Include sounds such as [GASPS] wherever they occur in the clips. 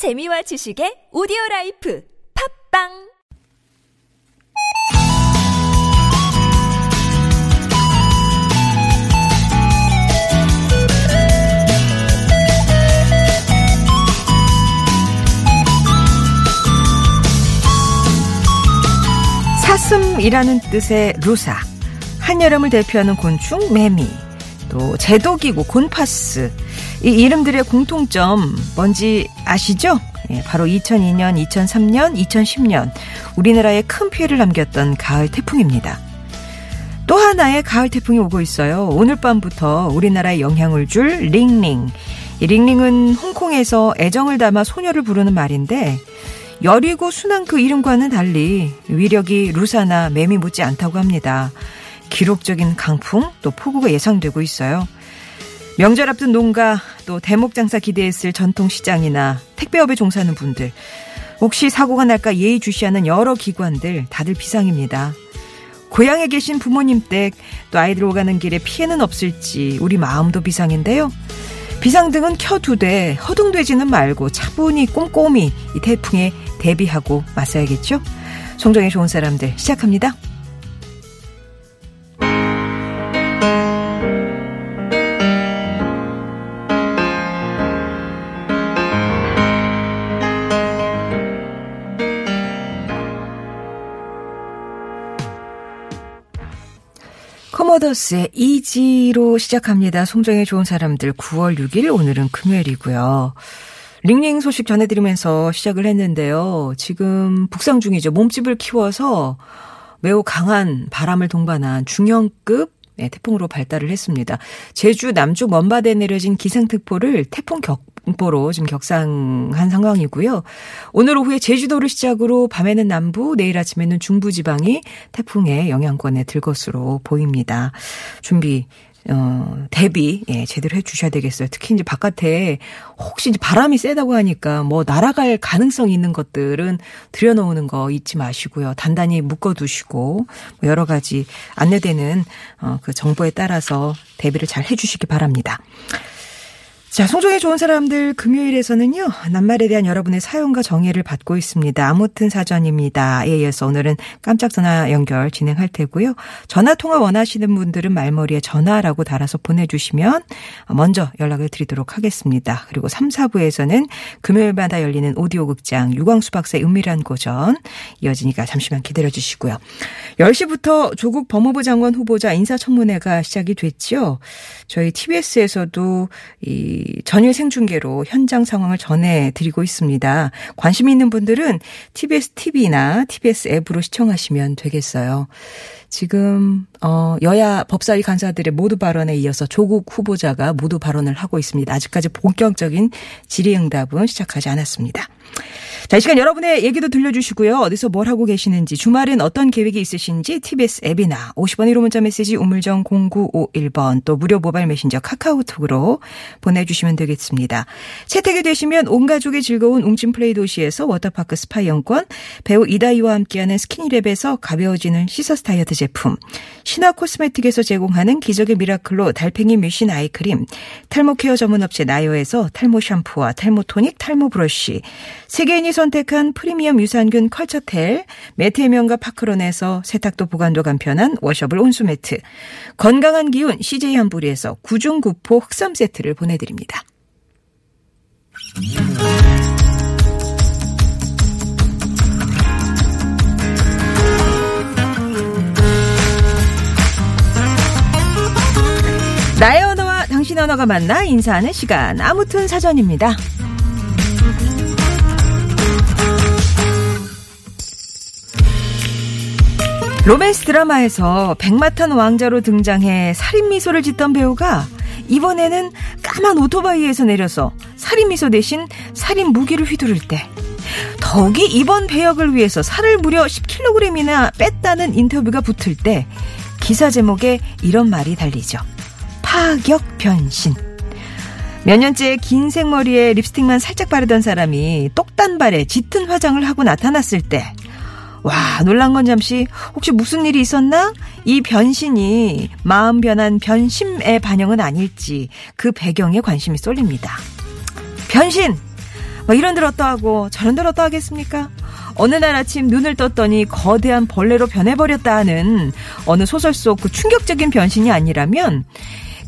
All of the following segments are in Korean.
재미와 지식의 오디오 라이프 팝빵! 사슴이라는 뜻의 루사, 한여름을 대표하는 곤충 매미, 또 제도기구 곤파스, 이 이름들의 공통점 뭔지 아시죠? 예, 바로 2002년, 2003년, 2010년 우리나라에 큰 피해를 남겼던 가을 태풍입니다. 또 하나의 가을 태풍이 오고 있어요. 오늘 밤부터 우리나라에 영향을 줄 링링. 이 링링은 홍콩에서 애정을 담아 소녀를 부르는 말인데 여리고 순한 그 이름과는 달리 위력이 루사나 매미 못지 않다고 합니다. 기록적인 강풍 또 폭우가 예상되고 있어요. 명절 앞둔 농가 또 대목 장사 기대했을 전통시장이나 택배업에 종사하는 분들 혹시 사고가 날까 예의주시하는 여러 기관들 다들 비상입니다. 고향에 계신 부모님 댁 또 아이들 오가는 길에 피해는 없을지 우리 마음도 비상인데요. 비상등은 켜두되 허둥대지는 말고 차분히 꼼꼼히 이 태풍에 대비하고 맞서야겠죠. 송정의 좋은 사람들 시작합니다. 커머더스의 이지로 시작합니다. 송정의 좋은 사람들 9월 6일 오늘은 금요일이고요. 링링 소식 전해드리면서 시작을 했는데요. 지금 북상 중이죠. 몸집을 키워서 매우 강한 바람을 동반한 중형급 네, 태풍으로 발달을 했습니다. 제주 남쪽 먼바다에 내려진 기상특보를 태풍 경보로 지금 격상한 상황이고요. 오늘 오후에 제주도를 시작으로 밤에는 남부, 내일 아침에는 중부 지방이 태풍의 영향권에 들 것으로 보입니다. 준비 어, 대비, 예, 제대로 해 주셔야 되겠어요. 특히 이제 바깥에 혹시 이제 바람이 세다고 하니까 뭐 날아갈 가능성이 있는 것들은 들여놓는 거 잊지 마시고요. 단단히 묶어 두시고 뭐 여러 가지 안내되는 어, 그 정보에 따라서 대비를 잘 해 주시기 바랍니다. 자, 송정의 좋은 사람들 금요일에서는요, 낱말에 대한 여러분의 사연과 정의를 받고 있습니다. 아무튼 사전입니다. 에 이어서 오늘은 깜짝 전화 연결 진행할 테고요. 전화 통화 원하시는 분들은 말머리에 전화라고 달아서 보내주시면 먼저 연락을 드리도록 하겠습니다. 그리고 3, 4부에서는 금요일마다 열리는 오디오 극장 유광수 박사의 은밀한 고전 이어지니까 잠시만 기다려 주시고요. 10시부터 조국 법무부 장관 후보자 인사청문회가 시작이 됐죠. 저희 TBS에서도 이 전일 생중계로 현장 상황을 전해드리고 있습니다. 관심 있는 분들은 TBS TV나 TBS 앱으로 시청하시면 되겠어요. 지금 어 여야 법사위 간사들의 모두 발언에 이어서 조국 후보자가 모두 발언을 하고 있습니다. 아직까지 본격적인 질의응답은 시작하지 않았습니다. 자, 이 시간 여러분의 얘기도 들려주시고요. 어디서 뭘 하고 계시는지, 주말엔 어떤 계획이 있으신지 TBS 앱이나 50원 1호 문자 메시지 우물정 0951번 또 무료 모바일 메신저 카카오톡으로 보내주시면 되겠습니다. 채택이 되시면 온 가족이 즐거운 웅진 플레이 도시에서 워터파크 스파 이용권, 배우 이다희와 함께하는 스키니랩에서 가벼워지는 시서스 다이어트 제품, 신화 코스메틱에서 제공하는 기적의 미라클로 달팽이 뮤신 아이크림, 탈모 케어 전문 업체 나요에서 탈모 샴푸와 탈모 토닉, 탈모 브러쉬, 세계인이 선택한 프리미엄 유산균 컬처렐, 매트의 명가 파크론에서 세탁도 보관도 간편한 washable 온수 매트, 건강한 기운 CJ 한부리에서 구중구포 흑삼 세트를 보내드립니다. 나의 언어와 당신 언어가 만나 인사하는 시간 아무튼 사전입니다. 로맨스 드라마에서 백마탄 왕자로 등장해 살인 미소를 짓던 배우가 이번에는 까만 오토바이에서 내려서 살인 미소 대신 살인 무기를 휘두를 때 더욱이 이번 배역을 위해서 살을 무려 10kg이나 뺐다는 인터뷰가 붙을 때 기사 제목에 이런 말이 달리죠. 파격 변신. 몇 년째 긴 생머리에 립스틱만 살짝 바르던 사람이 똑단발에 짙은 화장을 하고 나타났을 때 와, 놀란 건 잠시 혹시 무슨 일이 있었나? 이 변신이 마음 변한 변심의 반영은 아닐지 그 배경에 관심이 쏠립니다. 변신! 뭐 이런 들 어떠하고 저런 들 어떠하겠습니까? 어느 날 아침 눈을 떴더니 거대한 벌레로 변해버렸다 하는 어느 소설 속 그 충격적인 변신이 아니라면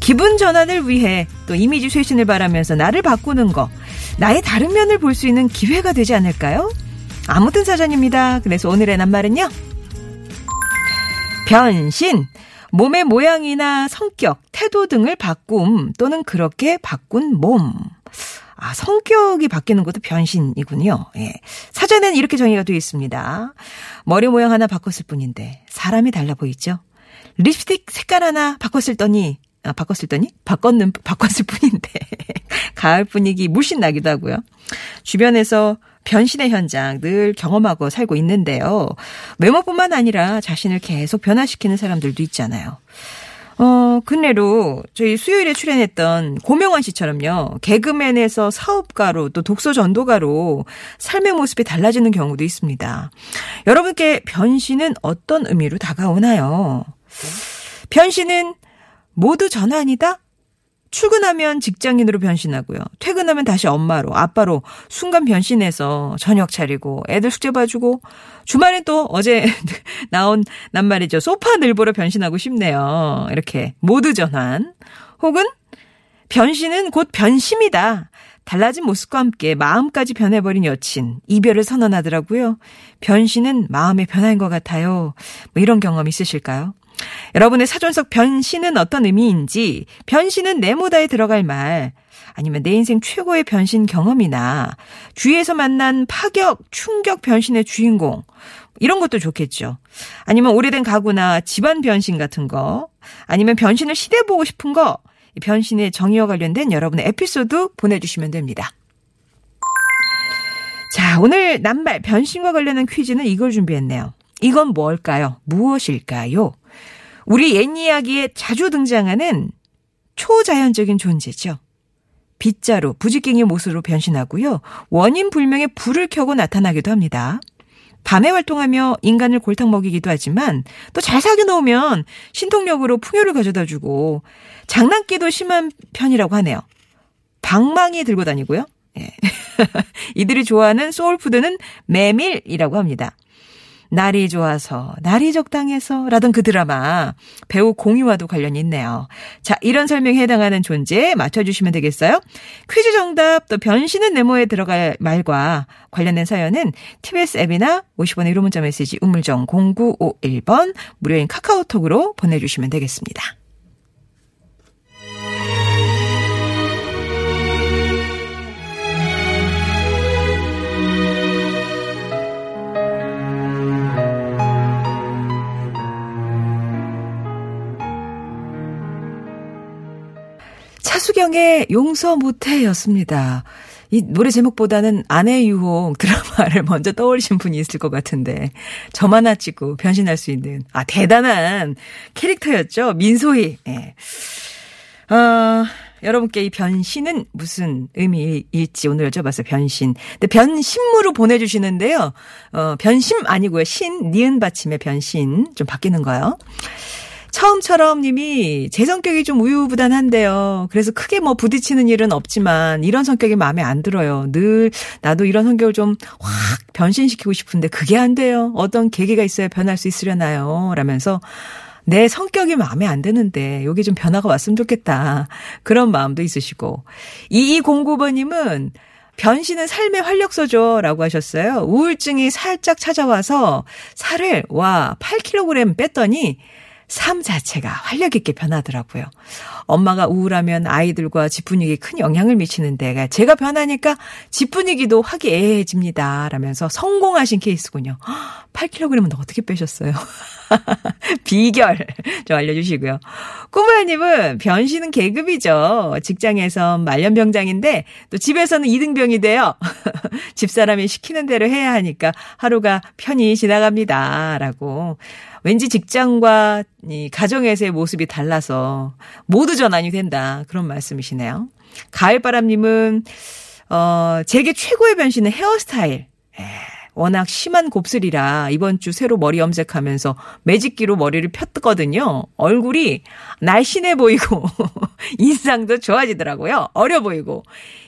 기분 전환을 위해 또 이미지 쇄신을 바라면서 나를 바꾸는 거 나의 다른 면을 볼 수 있는 기회가 되지 않을까요? 아무튼 사전입니다. 그래서 오늘의 낱말은요. 변신. 몸의 모양이나 성격, 태도 등을 바꿈 또는 그렇게 바꾼 몸. 아, 성격이 바뀌는 것도 변신이군요. 예. 사전에는 이렇게 정의가 되어 있습니다. 머리 모양 하나 바꿨을 뿐인데 사람이 달라 보이죠? 립스틱 색깔 하나 바꿨을 더니 아, 바꿨을 더니 바꿨는 바꿨을 뿐인데 [LAUGHS] 가을 분위기 물씬 나기도 하고요. 주변에서 변신의 현장 늘 경험하고 살고 있는데요. 외모뿐만 아니라 자신을 계속 변화시키는 사람들도 있잖아요. 어, 근래로 저희 수요일에 출연했던 고명환 씨처럼요. 개그맨에서 사업가로 또 독서 전도가로 삶의 모습이 달라지는 경우도 있습니다. 여러분께 변신은 어떤 의미로 다가오나요? 변신은 모두 전환이다? 출근하면 직장인으로 변신하고요. 퇴근하면 다시 엄마로, 아빠로 순간 변신해서 저녁 차리고 애들 숙제 봐주고 주말엔 또 어제 [LAUGHS] 나온 낱말이죠. 소파 늘보로 변신하고 싶네요. 이렇게 모두 전환. 혹은 변신은 곧 변심이다. 달라진 모습과 함께 마음까지 변해버린 여친, 이별을 선언하더라고요. 변신은 마음의 변화인 것 같아요. 뭐 이런 경험 있으실까요? 여러분의 사전적 변신은 어떤 의미인지, 변신은 네모다에 들어갈 말, 아니면 내 인생 최고의 변신 경험이나, 주위에서 만난 파격, 충격 변신의 주인공, 이런 것도 좋겠죠. 아니면 오래된 가구나 집안 변신 같은 거, 아니면 변신을 시대보고 싶은 거, 변신의 정의와 관련된 여러분의 에피소드 보내주시면 됩니다. 자, 오늘 낱말 변신과 관련된 퀴즈는 이걸 준비했네요. 이건 뭘까요? 무엇일까요? 우리 옛 이야기에 자주 등장하는 초자연적인 존재죠. 빗자루, 부지깽이 못으로 변신하고요. 원인 불명의 불을 켜고 나타나기도 합니다. 밤에 활동하며 인간을 골탕 먹이기도 하지만 또 잘 사귀어 놓으면 신통력으로 풍요를 가져다 주고 장난기도 심한 편이라고 하네요. 방망이 들고 다니고요. 예. [LAUGHS] 이들이 좋아하는 소울푸드는 메밀이라고 합니다. 날이 좋아서, 날이 적당해서 라던 그 드라마 배우 공유와도 관련이 있네요. 자, 이런 설명에 해당하는 존재 맞춰주시면 되겠어요? 퀴즈 정답 또 변신은 네모에 들어갈 말과 관련된 사연은 TBS 앱이나 50원의 유료 문자 메시지 우물정 0951번 무료인 카카오톡으로 보내주시면 되겠습니다. 차수경의 용서 못해였습니다. 이 노래 제목보다는 아내 유혹 드라마를 [LAUGHS] 먼저 떠올리신 분이 있을 것 같은데 점 하나 찍고 변신할 수 있는 아 대단한 캐릭터였죠 민소희. 예. 어, 여러분께 이 변신은 무슨 의미일지 오늘 여쭤봤어요. 변신. 근데 변신무로 보내주시는데요. 어, 변심 아니고요. 신, 니은 받침의 변신. 좀 바뀌는 거요. 처음처럼 님이 제 성격이 좀 우유부단한데요. 그래서 크게 뭐 부딪히는 일은 없지만 이런 성격이 마음에 안 들어요. 늘 나도 이런 성격을 좀 확 변신시키고 싶은데 그게 안 돼요. 어떤 계기가 있어야 변할 수 있으려나요? 라면서 내 성격이 마음에 안 드는데 여기 좀 변화가 왔으면 좋겠다. 그런 마음도 있으시고 2209번님은 변신은 삶의 활력소죠. 라고 하셨어요. 우울증이 살짝 찾아와서 살을, 와, 8kg 뺐더니 삶 자체가 활력 있게 변하더라고요. 엄마가 우울하면 아이들과 집 분위기에 큰 영향을 미치는데 제가 변하니까 집 분위기도 화기애애해집니다. 라면서 성공하신 케이스군요. [GASPS] 8kg은 어떻게 빼셨어요? [LAUGHS] 비결 좀 알려주시고요. 꾸무야님은 변신은 계급이죠. 직장에서 말년병장인데 또 집에서는 이등병이 돼요. [LAUGHS] 집사람이 시키는 대로 해야 하니까 하루가 편히 지나갑니다. 라고. 왠지 직장과 이 가정에서의 모습이 달라서 모두 전환이 된다. 그런 말씀이시네요. 가을바람님은, 어, 제게 최고의 변신은 헤어스타일. 에. 워낙 심한 곱슬이라 이번 주 새로 머리 염색하면서 매직기로 머리를 폈거든요. 얼굴이 날씬해 보이고 [LAUGHS] 인상도 좋아지더라고요. 어려 보이고.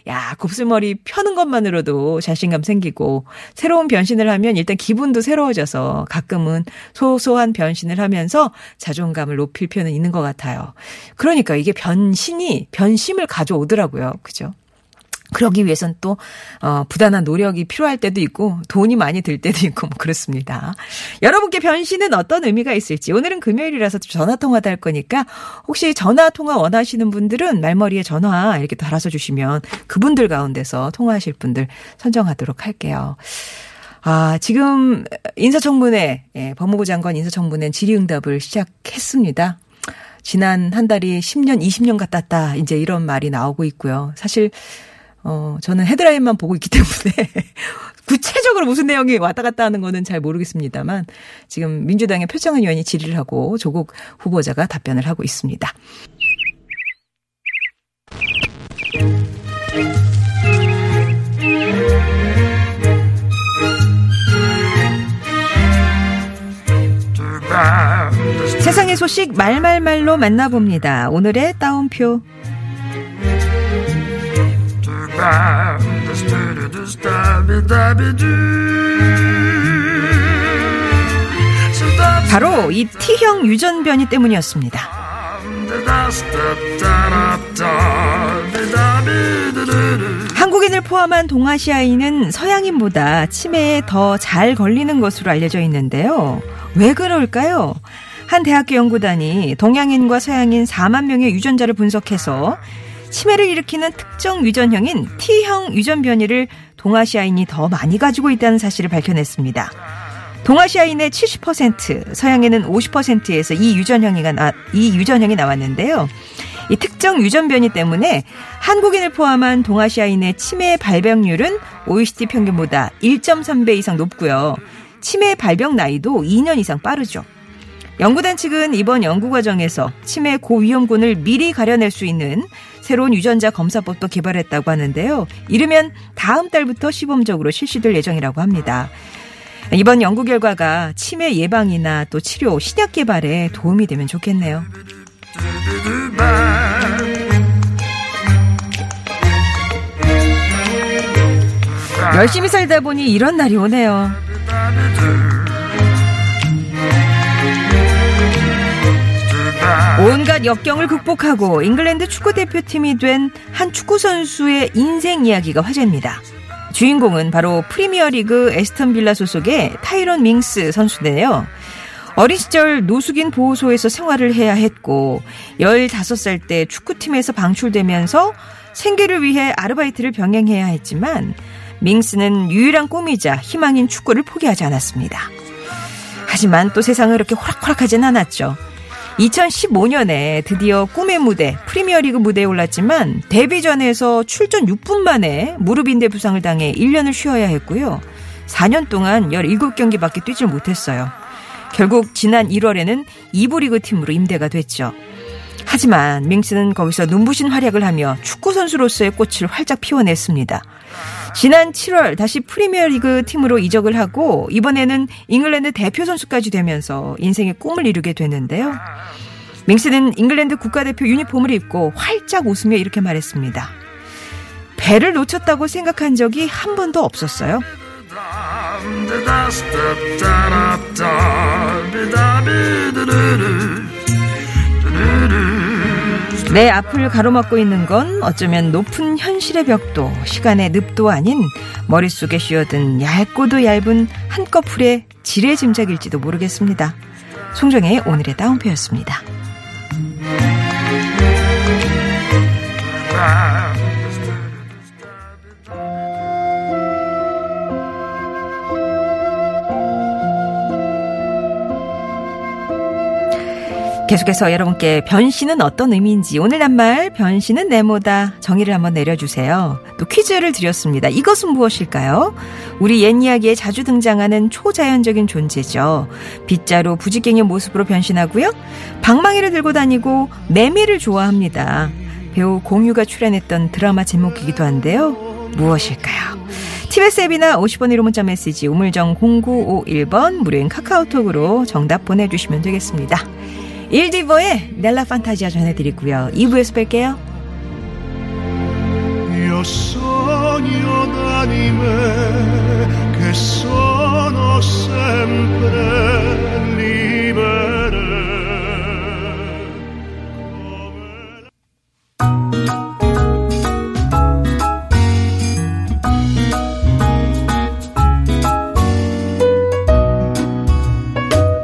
야, 곱슬머리 펴는 것만으로도 자신감 생기고 새로운 변신을 하면 일단 기분도 새로워져서 가끔은 소소한 변신을 하면서 자존감을 높일 필요는 있는 것 같아요. 그러니까 이게 변신이 변심을 가져오더라고요. 그죠? 그러기 위해선 또, 어, 부단한 노력이 필요할 때도 있고, 돈이 많이 들 때도 있고, 뭐 그렇습니다. 여러분께 변신은 어떤 의미가 있을지, 오늘은 금요일이라서 전화통화도 할 거니까, 혹시 전화통화 원하시는 분들은 말머리에 전화 이렇게 달아서 주시면 그분들 가운데서 통화하실 분들 선정하도록 할게요. 아, 지금 인사청문회, 예, 법무부 장관 인사청문회 질의응답을 시작했습니다. 지난 한 달이 10년, 20년 같았다. 이제 이런 말이 나오고 있고요. 사실 어, 저는 헤드라인만 보고 있기 때문에 [LAUGHS] 구체적으로 무슨 내용이 왔다 갔다 하는 거는 잘 모르겠습니다만 지금 민주당의 표창은 의원이 질의를 하고 조국 후보자가 답변을 하고 있습니다. 세상의 소식 말말말로 만나봅니다. 오늘의 따옴표. 바로 이 T형 유전변이 때문이었습니다. 한국인을 포함한 동아시아인은 서양인보다 치매에 더 잘 걸리는 것으로 알려져 있는데요. 왜 그럴까요? 한 대학교 연구단이 동양인과 서양인 4만 명의 유전자를 분석해서 치매를 일으키는 특정 유전형인 T형 유전 변이를 동아시아인이 더 많이 가지고 있다는 사실을 밝혀냈습니다. 동아시아인의 70%, 서양에는 50%에서 이 유전형이가 나, 이 유전형이 나왔는데요. 이 특정 유전 변이 때문에 한국인을 포함한 동아시아인의 치매 발병률은 OECD 평균보다 1.3배 이상 높고요. 치매 발병 나이도 2년 이상 빠르죠. 연구단 측은 이번 연구 과정에서 치매 고위험군을 미리 가려낼 수 있는 새로운 유전자 검사법도 개발했다고 하는데요. 이르면 다음 달부터 시범적으로 실시될 예정이라고 합니다. 이번 연구 결과가 치매 예방이나 또 치료, 신약 개발에 도움이 되면 좋겠네요. 열심히 살다 보니 이런 날이 오네요. 온갖 역경을 극복하고 잉글랜드 축구 대표팀이 된 한 축구 선수의 인생 이야기가 화제입니다. 주인공은 바로 프리미어리그 애스턴 빌라 소속의 타이런 밍스 선수인데요. 어린 시절 노숙인 보호소에서 생활을 해야 했고 15살 때 축구팀에서 방출되면서 생계를 위해 아르바이트를 병행해야 했지만 밍스는 유일한 꿈이자 희망인 축구를 포기하지 않았습니다. 하지만 또 세상은 그렇게 호락호락하진 않았죠. 2015년에 드디어 꿈의 무대 프리미어리그 무대에 올랐지만 데뷔전에서 출전 6분 만에 무릎 인대 부상을 당해 1년을 쉬어야 했고요. 4년 동안 17경기밖에 뛰질 못했어요. 결국 지난 1월에는 2부 리그 팀으로 임대가 됐죠. 하지만 밍스는 거기서 눈부신 활약을 하며 축구 선수로서의 꽃을 활짝 피워냈습니다. 지난 7월 다시 프리미어리그 팀으로 이적을 하고 이번에는 잉글랜드 대표 선수까지 되면서 인생의 꿈을 이루게 됐는데요. 밍스는 잉글랜드 국가대표 유니폼을 입고 활짝 웃으며 이렇게 말했습니다. 배를 놓쳤다고 생각한 적이 한 번도 없었어요. 내 앞을 가로막고 있는 건 어쩌면 높은 현실의 벽도, 시간의 늪도 아닌 머릿속에 씌어든 얇고도 얇은 한꺼풀의 지뢰 짐작일지도 모르겠습니다. 송정의 오늘의 다운표였습니다. 계속해서 여러분께 변신은 어떤 의미인지 오늘 낱말 변신은 네모다 정의를 한번 내려주세요. 또 퀴즈를 드렸습니다. 이것은 무엇일까요? 우리 옛 이야기에 자주 등장하는 초자연적인 존재죠. 빗자루 부지깽이 모습으로 변신하고요. 방망이를 들고 다니고 매미를 좋아합니다. 배우 공유가 출연했던 드라마 제목이기도 한데요. 무엇일까요? TBS 앱이나 50번 1호 문자 메시지 우물정 0951번 무료인 카카오톡으로 정답 보내주시면 되겠습니다. 일디버의 넬라 판타지아 전해드리고요. 2부에서 뵐게요. Sono sempre libere.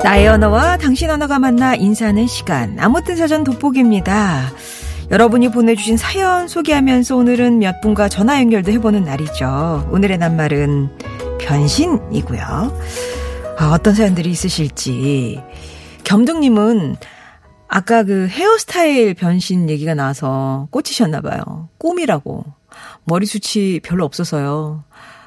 나의 언어와 당신 언어가 만나 인사하는 시간. 아무튼 사전 돋보기입니다. 여러분이 보내주신 사연 소개하면서 오늘은 몇 분과 전화 연결도 해보는 날이죠. 오늘의 낱말은 변신이고요. 아, 어떤 사연들이 있으실지. 겸등님은 아까 그 헤어스타일 변신 얘기가 나와서 꽂히셨나봐요. 꿈이라고. 머리숱이 별로 없어서요.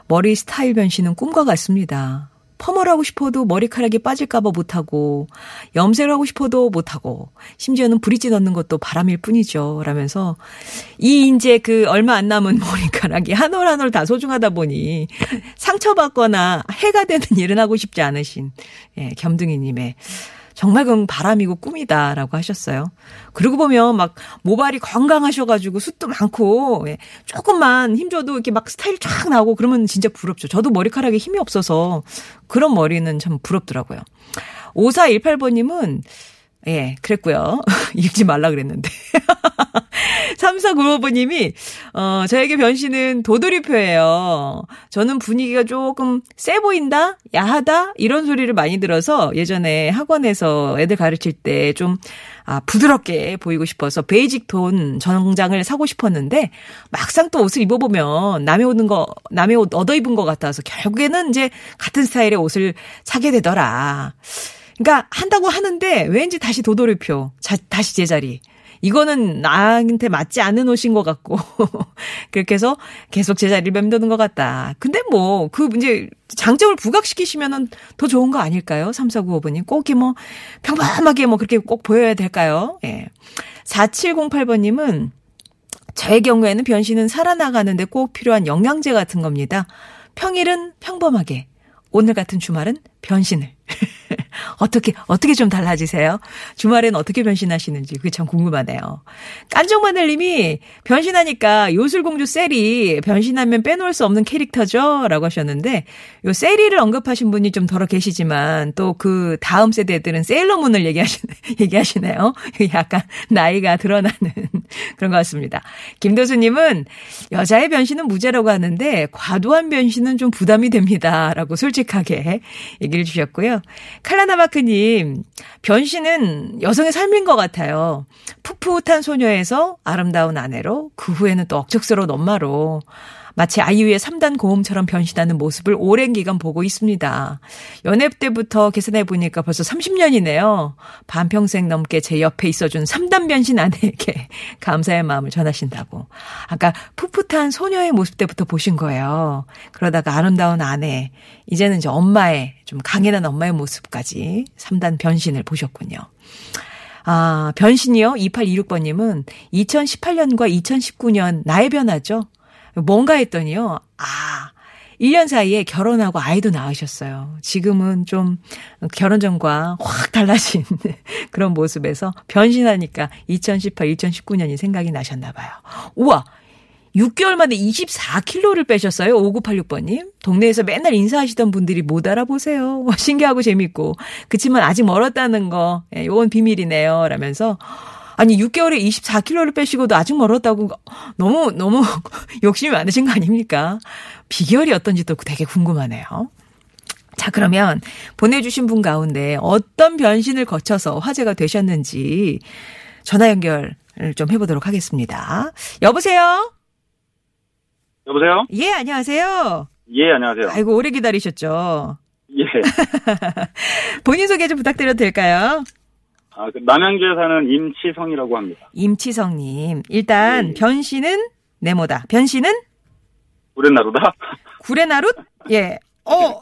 머리 스타일 변신은 꿈과 같습니다. 펌을 하고 싶어도 머리카락이 빠질까봐 못하고, 염색을 하고 싶어도 못하고, 심지어는 브릿지 넣는 것도 바람일 뿐이죠. 라면서, 이 이제 그 얼마 안 남은 [LAUGHS] 머리카락이 한 올 한 올 다 소중하다 보니, 상처받거나 해가 되는 일은 하고 싶지 않으신, 예, 겸등이님의, 정말 그건 바람이고 꿈이다라고 하셨어요. 그러고 보면 막 모발이 건강하셔가지고 숱도 많고 예, 조금만 힘줘도 이렇게 막 스타일 쫙 나오고 그러면 진짜 부럽죠. 저도 머리카락에 힘이 없어서 그런 머리는 참 부럽더라고요. 5418번님은 예, 그랬고요. [LAUGHS] 읽지 말라 그랬는데. [LAUGHS] 3495번님이, 어, 저에게 변신은 도돌이표예요. 저는 분위기가 조금 세 보인다? 야하다? 이런 소리를 많이 들어서 예전에 학원에서 애들 가르칠 때 좀, 아, 부드럽게 보이고 싶어서 베이직 톤 정장을 사고 싶었는데 막상 또 옷을 입어보면 남의 옷은 거, 남의 옷 얻어 입은 것 같아서 결국에는 이제 같은 스타일의 옷을 사게 되더라. 그러니까 한다고 하는데 왠지 다시 도돌이표, 자, 다시 제자리. 이거는 나한테 맞지 않는 옷인 것 같고 [LAUGHS] 그렇게 해서 계속 제자리를 맴도는 것 같다. 근데 뭐 그 이제 장점을 부각시키시면은 더 좋은 거 아닐까요? 3495번님 꼭 이렇게 뭐 평범하게 뭐 그렇게 꼭 보여야 될까요? 예. 4708번님은 저의 경우에는 변신은 살아나가는데 꼭 필요한 영양제 같은 겁니다. 평일은 평범하게, 오늘 같은 주말은 변신을. [LAUGHS] 어떻게, 어떻게 좀 달라지세요? 주말엔 어떻게 변신하시는지 그게 참 궁금하네요. 깐종마늘님이 변신하니까 요술공주 셀이 변신하면 빼놓을 수 없는 캐릭터죠? 라고 하셨는데, 요 셀이를 언급하신 분이 좀 덜어 계시지만, 또 그 다음 세대들은 세일러문을 얘기하시네, [LAUGHS] 얘기하시네요. 약간 나이가 드러나는 [LAUGHS] 그런 것 같습니다. 김도수님은 여자의 변신은 무죄라고 하는데, 과도한 변신은 좀 부담이 됩니다. 라고 솔직하게 얘기를 주셨고요. 칼라 나마크님, 변신은 여성의 삶인 것 같아요. 풋풋한 소녀에서 아름다운 아내로, 그 후에는 또 억척스러운 엄마로, 마치 아이유의 3단 고음처럼 변신하는 모습을 오랜 기간 보고 있습니다. 연애 때부터 계산해 보니까 벌써 30년이네요. 반평생 넘게 제 옆에 있어준 3단 변신 아내에게 [LAUGHS] 감사의 마음을 전하신다고. 아까 풋풋한 소녀의 모습 때부터 보신 거예요. 그러다가 아름다운 아내, 이제는 이제 엄마의 좀 강인한 엄마의 모습까지 3단 변신을 보셨군요. 아, 변신이요? 2826번님은 2018년과 2019년 나의 변화죠? 뭔가 했더니요. 아, 1년 사이에 결혼하고 아이도 낳으셨어요. 지금은 좀 결혼 전과 확 달라진 [LAUGHS] 그런 모습에서 변신하니까 2018, 2019년이 생각이 나셨나 봐요. 우와! 6개월 만에 24kg를 빼셨어요. 5986번님. 동네에서 맨날 인사하시던 분들이 못 알아보세요. [LAUGHS] 신기하고 재밌고. 그치만 아직 멀었다는 거, 예, 요건 비밀이네요. 라면서 아니 6개월에 24kg를 빼시고도 아직 멀었다고 너무 너무 [LAUGHS] 욕심이 많으신 거 아닙니까? 비결이 어떤지도 되게 궁금하네요. 자, 그러면 보내주신 분 가운데 어떤 변신을 거쳐서 화제가 되셨는지 전화 연결을 좀 해보도록 하겠습니다. 여보세요? 여보세요? 예, 안녕하세요. 예, 안녕하세요. 아이고, 오래 기다리셨죠? 예. [LAUGHS] 본인 소개 좀 부탁드려도 될까요? 아, 그 남양주에 사는 임치성이라고 합니다. 임치성님. 일단, 예. 변신은 네모다. 변신은 구레나루다? [LAUGHS] 구레나룻? 예. 어,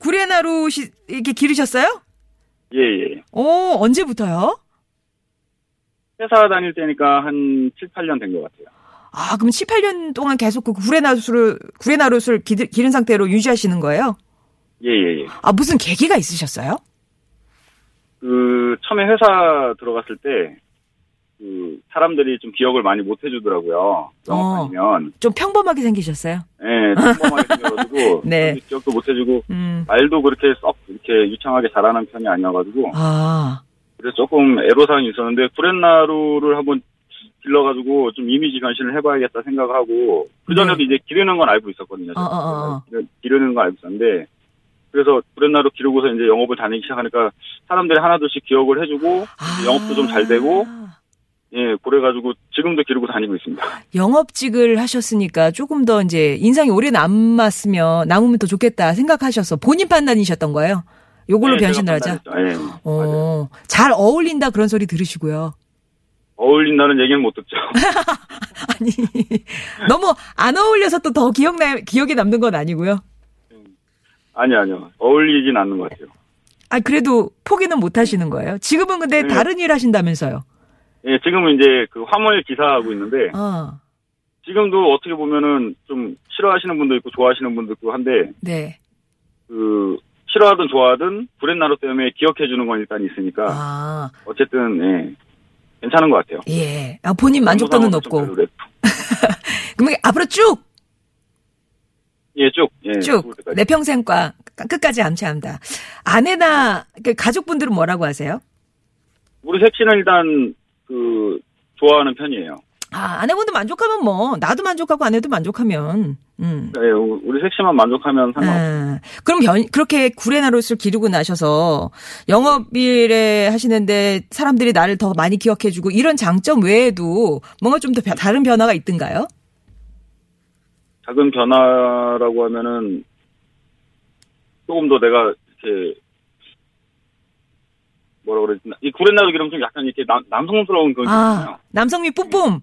구레나룻이 이렇게 기르셨어요? 예, 예. 어, 언제부터요? 회사 다닐 때니까 한 7, 8년 된 것 같아요. 아, 그럼 7, 8년 동안 계속 그 구레나룻을, 구레나룻을 기, 기른 상태로 유지하시는 거예요? 예, 예, 예. 아, 무슨 계기가 있으셨어요? 그, 처음에 회사 들어갔을 때, 그, 사람들이 좀 기억을 많이 못 해주더라고요. 영업하시면. 좀 평범하게 생기셨어요? 예, 평범하게 생겨가지고. [LAUGHS] 네. 기억도 못 해주고, 음. 말도 그렇게 썩, 이렇게 유창하게 잘하는 편이 아니어가지고. 아, 그래서 조금 애로사항이 있었는데, 구렛나루를 한번 길러가지고 좀 이미지 변신을 해봐야겠다 생각을 하고, 그전에도 네. 이제 기르는 건 알고 있었거든요. 어, 어, 어, 어. 기르- 기르는 건 알고 있었는데, 그래서 구렛나루 기르고서 이제 영업을 다니기 시작하니까 사람들이 하나둘씩 기억을 해주고, 아. 영업도 좀 잘 되고, 예, 그래가지고 지금도 기르고 다니고 있습니다. 영업직을 하셨으니까 조금 더 이제 인상이 오래 남았으면, 남으면 더 좋겠다 생각하셔서 본인 판단이셨던 거예요? 요걸로 예, 제가 변신을 하자? 맞아요. 어, 잘 어울린다 그런 소리 들으시고요. 어울린다는 얘기는 못 듣죠. [LAUGHS] 아니, 너무 안 어울려서 또 더 기억나, 기억에 남는 건 아니고요. 아니요, 아니요. 어울리진 않는 것 같아요. 아, 그래도 포기는 못 하시는 거예요. 지금은 근데 네. 다른 일 하신다면서요. 예, 지금은 이제 그 화물 기사하고 있는데, 어, 지금도 어떻게 보면은 좀 싫어하시는 분도 있고 좋아하시는 분도 있고 한데, 네. 그, 싫어하든 좋아하든 브랜나루 때문에 기억해 주는 건 일단 있으니까, 아, 어쨌든, 예, 괜찮은 것 같아요. 예. 아, 본인 만족도는 높고. [LAUGHS] 그럼 앞으로 쭉, 예, 쭉, 예. 쭉. 내 평생과 끝까지 암체한다. 아내나, 그 가족분들은 뭐라고 하세요? 우리 셋씨는 일단, 그, 좋아하는 편이에요. 아, 아내분도 만족하면 뭐, 나도 만족하고 아내도 만족하면, 음. 예, 우리 셋씨만 만족하면 상관없어요. 아, 그럼 변, 그렇게 구레나룻을 기르고 나셔서 영업일에 하시는데 사람들이 나를 더 많이 기억해주고 이런 장점 외에도 뭔가 좀 더 다른 변화가 있던가요? 작은 변화라고 하면은 조금 더 내가 이렇게 뭐라 그러지? 이 구렛나루 기름 좀 약간 이렇게 남, 남성스러운 그런. 아, 남성미 뿜뿜.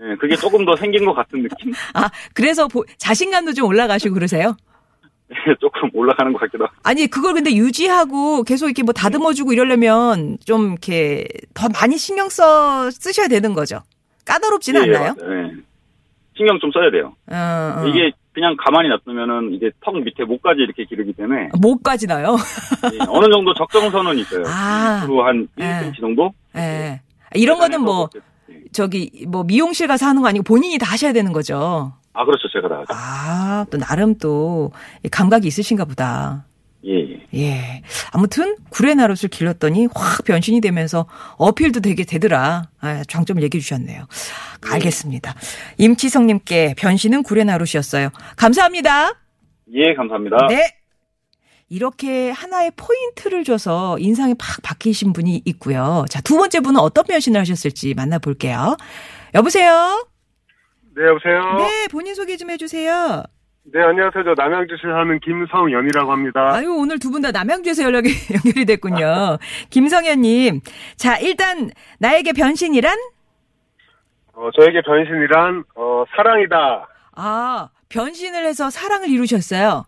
예, 그게 조금 더 생긴 것 같은 느낌? [LAUGHS] 아, 그래서 보- 자신감도 좀 올라가시고 그러세요? [LAUGHS] 예, 조금 올라가는 것 같기도 하고. 아니, 그걸 근데 유지하고 계속 이렇게 뭐 다듬어주고 이러려면 좀 이렇게 더 많이 신경 써, 쓰셔야 되는 거죠. 까다롭지는 예, 예, 않나요? 예. 신경 좀 써야 돼요. 어, 어. 이게 그냥 가만히 놔두면은 이게 턱 밑에 목까지 이렇게 기르기 때문에 목까지 나요? 예, 어느 정도 적정 선은 있어요. 아. 앞으로 한 예. 1cm 정도? 예. 이런 거는 뭐, 예. 저기, 뭐, 미용실 가서 하는 거 아니고 본인이 다 하셔야 되는 거죠. 아, 그렇죠. 제가 다 하죠. 아, 또 나름 또 감각이 있으신가 보다. 예, 예. 예. 아무튼 구레나룻을 길렀더니 확 변신이 되면서 어필도 되게 되더라. 아, 장점을 얘기해 주셨네요. 알겠습니다. 임치성님께 변신은 구레나룻이었어요. 감사합니다. 예, 감사합니다. 네. 이렇게 하나의 포인트를 줘서 인상이 팍 바뀌신 분이 있고요. 자, 두 번째 분은 어떤 변신을 하셨을지 만나볼게요. 여보세요? 네, 여보세요? 네. 네, 본인 소개 좀 해주세요. 안녕하세요. 저 남양주시 사는 김성연이라고 합니다. 아유, 오늘 두 분 다 남양주에서 연락이 [LAUGHS] 연결이 됐군요. 김성현님. 자, 일단, 나에게 변신이란? 어, 저에게 변신이란, 어, 사랑이다. 아, 변신을 해서 사랑을 이루셨어요.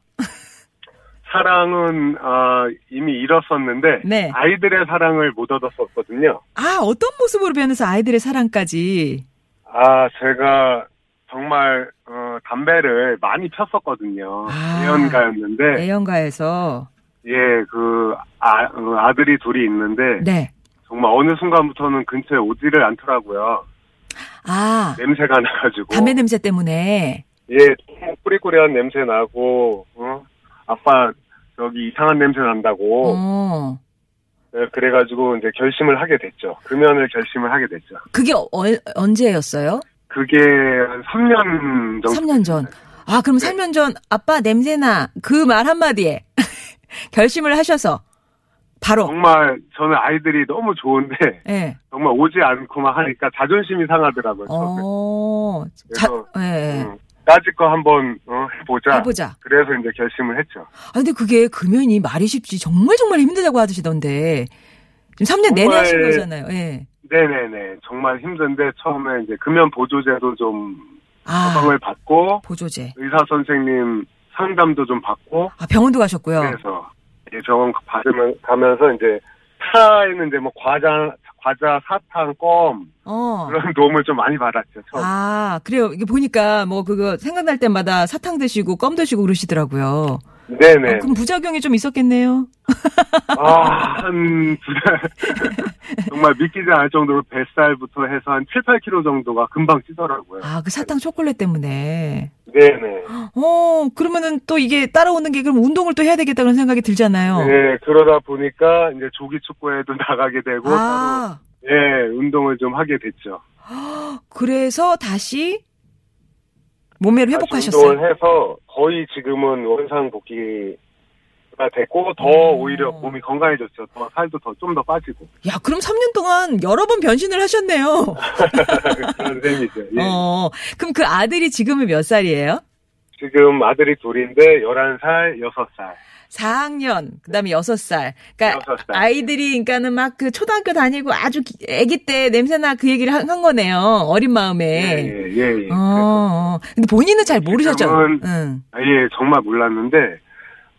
사랑은, 아, 이미 잃었었는데, 네. 아이들의 사랑을 못 얻었었거든요. 아, 어떤 모습으로 변해서 아이들의 사랑까지. 아, 제가 정말, 어, 담배를 많이 폈었거든요. 아. 예언가였는데, 애연가에서. 예, 그, 아, 어, 아들이 둘이 있는데, 네. 정말 어느 순간부터는 근처에 오지를 않더라고요. 아, 냄새가 나가지고. 담배 냄새 때문에. 예, 꾸리꾸리한 냄새 나고, 어? 아빠, 저기 이상한 냄새 난다고. 어. 네, 그래가지고 이제 결심을 하게 됐죠. 금연을 결심을 하게 됐죠. 그게 어, 언제였어요? 그게 한 3년 정도. 3년 전. 아, 그럼 네. 3년 전 아빠 냄새나 그 말 한마디에 [LAUGHS] 결심을 하셔서 바로. 정말 저는 아이들이 너무 좋은데, 예. 정말 오지 않고만 하니까 자존심이 상하더라고요. 어. 자, 예. 예. 응. 따질 거 한번 어, 해보자. 해보자. 그래서 이제 결심을 했죠. 아, 근데 그게 금연이 말이 쉽지 정말 정말 힘들다고 하시던데. 지금 3년 내내 하신 거잖아요. 예. 네네네. 정말 힘든데 처음에 이제 금연 보조제도 좀 아, 처방을 받고 보조제. 의사 선생님 상담도 좀 받고 아, 병원도 가셨고요. 그래서 예, 병원 받으면 가면서 이제 차에는 이제 뭐 과자 과자, 사탕, 껌 어. 그런 도움을 좀 많이 받았죠. 처음. 아, 그래요. 이게 보니까 뭐 그거 생각날 때마다 사탕 드시고 껌 드시고 그러시더라고요. 네네. 어, 그럼 부작용이 좀 있었겠네요. [LAUGHS] 아, 한, 두 달. 정말 믿기지 않을 정도로 뱃살부터 해서 한 7, 8kg 정도가 금방 찌더라고요. 아, 그 사탕 초콜릿 때문에. 네네. 어, 그러면은 또 이게 따라오는 게 그럼 운동을 또 해야 되겠다 그런 생각이 들잖아요. 네, 그러다 보니까 이제 조기 축구에도 [LAUGHS] 나가게 되고, 아, 예, 운동을 좀 하게 됐죠. [GASPS] 그래서 다시 몸매를 다시 회복하셨어요. 운동을 해서 거의 지금은 원상 복귀가 됐고, 더 오. 오히려 몸이 건강해졌죠. 더 살도 더, 좀 더 빠지고. 야, 그럼 3년 동안 여러 번 변신을 하셨네요. [LAUGHS] 그런 셈이죠. 예. 어, 그럼 그 아들이 지금은 몇 살이에요? 지금 아들이 둘인데, 11살, 6살. 4학년, 그 다음에 6살. 그러니까 여섯 살. 아이들이, 그러니까 막그 초등학교 다니고 아주 기- 아기 때 냄새나 그 얘기를 한, 한 거네요. 어린 마음에. 예, 예, 예. 예. 어, 어. 근데 본인은 잘 모르셨죠? 지금은- 응. 아, 예, 정말 몰랐는데,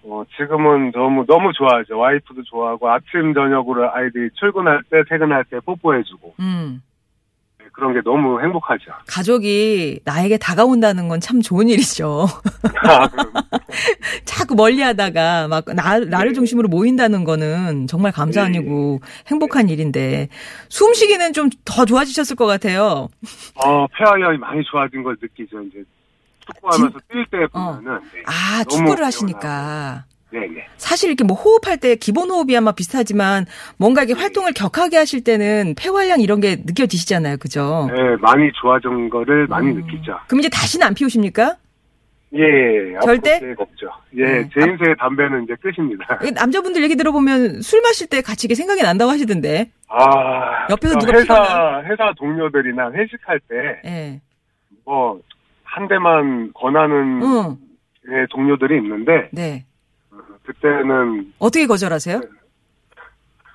어, 지금은 너무, 너무 좋아하죠. 와이프도 좋아하고, 아침, 저녁으로 아이들이 출근할 때, 퇴근할 때 뽀뽀해주고, 음. 네, 그런 게 너무 행복하죠. 가족이 나에게 다가온다는 건 참 좋은 일이죠. 아, [LAUGHS] 자꾸 멀리 하다가 막 나, 나를 네. 중심으로 모인다는 거는 정말 감사한 네. 일이고 행복한 일인데 숨쉬기는 좀 더 좋아지셨을 것 같아요. 어, 폐활량이 많이 좋아진 걸 느끼죠, 이제. 축구하면서 뛸 때 보면은. 네. 아, 축구를. 하시니까. 네네. 사실 이렇게 뭐 호흡할 때 기본 호흡이 아마 비슷하지만 뭔가 이게 활동을 격하게 하실 때는 폐활량 이런 게 느껴지시잖아요. 그죠? 네, 많이 좋아진 거를 많이 음. 느끼죠. 그럼 이제 다시는 안 피우십니까? 예, 앞으로 절대? 없죠. 예, 네. 제 인생의 담배는 이제 끝입니다. [LAUGHS] 남자분들 얘기 들어보면 술 마실 때 같이 이게 생각이 난다고 하시던데. 아, 옆에서 저 누가 회사, 회사 동료들이나 회식할 때, 예. 뭐, 한 대만 권하는 응. 예, 동료들이 있는데 네. 그때는 어떻게 거절하세요?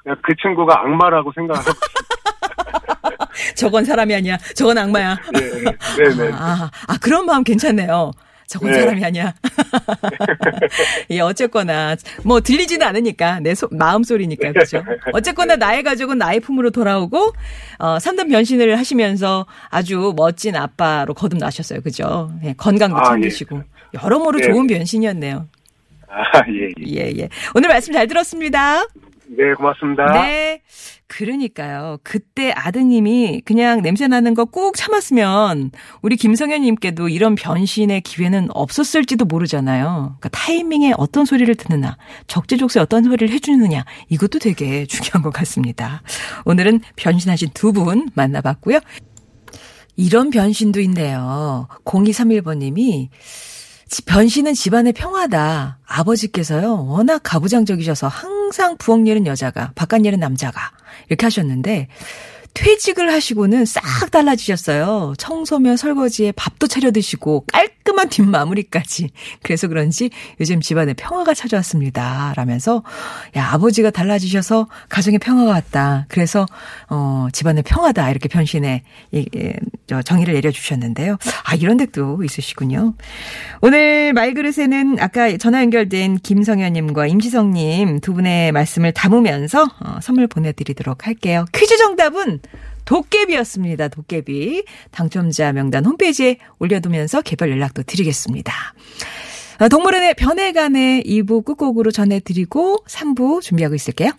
그 친구가 악마라고 생각하고 [LAUGHS] 저건 사람이 아니야. 저건 악마야. 예, 네네 아, 아, 그런 마음 괜찮네요. 저건 네. 사람이 아니야. [LAUGHS] 예, 어쨌거나, 뭐, 들리지는 않으니까, 내 소, 마음 소리니까, 그죠? 어쨌거나, 나의 가족은 나의 품으로 돌아오고, 어, 3단 변신을 하시면서 아주 멋진 아빠로 거듭나셨어요. 그죠? 예, 건강도 아, 챙기시고. 여러모로 예. 좋은 변신이었네요. 아 예 예. 예, 예. 오늘 말씀 잘 들었습니다. 네 고맙습니다. 네. 그러니까요. 그때 아드님이 그냥 냄새 나는 거 꾹 참았으면 우리 김성현님께도 이런 변신의 기회는 없었을지도 모르잖아요. 그러니까 타이밍에 어떤 소리를 듣느냐, 적재적소에 어떤 소리를 해주느냐, 이것도 되게 중요한 것 같습니다. 오늘은 변신하신 두 분 만나봤고요. 이런 변신도 있네요. 0231번님이 변신은 집안의 평화다. 아버지께서요, 워낙 가부장적이셔서 항상 부엌 일은 여자가, 바깥 일은 남자가, 이렇게 하셨는데, 퇴직을 하시고는 싹 달라지셨어요. 청소면 설거지에 밥도 차려 드시고 깔끔한 뒷마무리까지. [LAUGHS] 그래서 그런지 요즘 집안에 평화가 찾아왔습니다. 라면서 야 아버지가 달라지셔서 가정에 평화가 왔다. 그래서 어 집안에 평화다 이렇게 변신에 이, 이, 저 정의를 내려 주셨는데요. 아 이런 덱도 있으시군요. 오늘 말그릇에는 아까 전화 연결된 김성현 님과 임지성님 두 분의 말씀을 담으면서 어, 선물 보내 드리도록 할게요. 퀴즈 정답은 도깨비였습니다. 도깨비. 당첨자 명단 홈페이지에 올려두면서 개별 연락도 드리겠습니다. 어, 동물원의 변해간의 2부 끝곡으로 전해드리고 3부 준비하고 있을게요.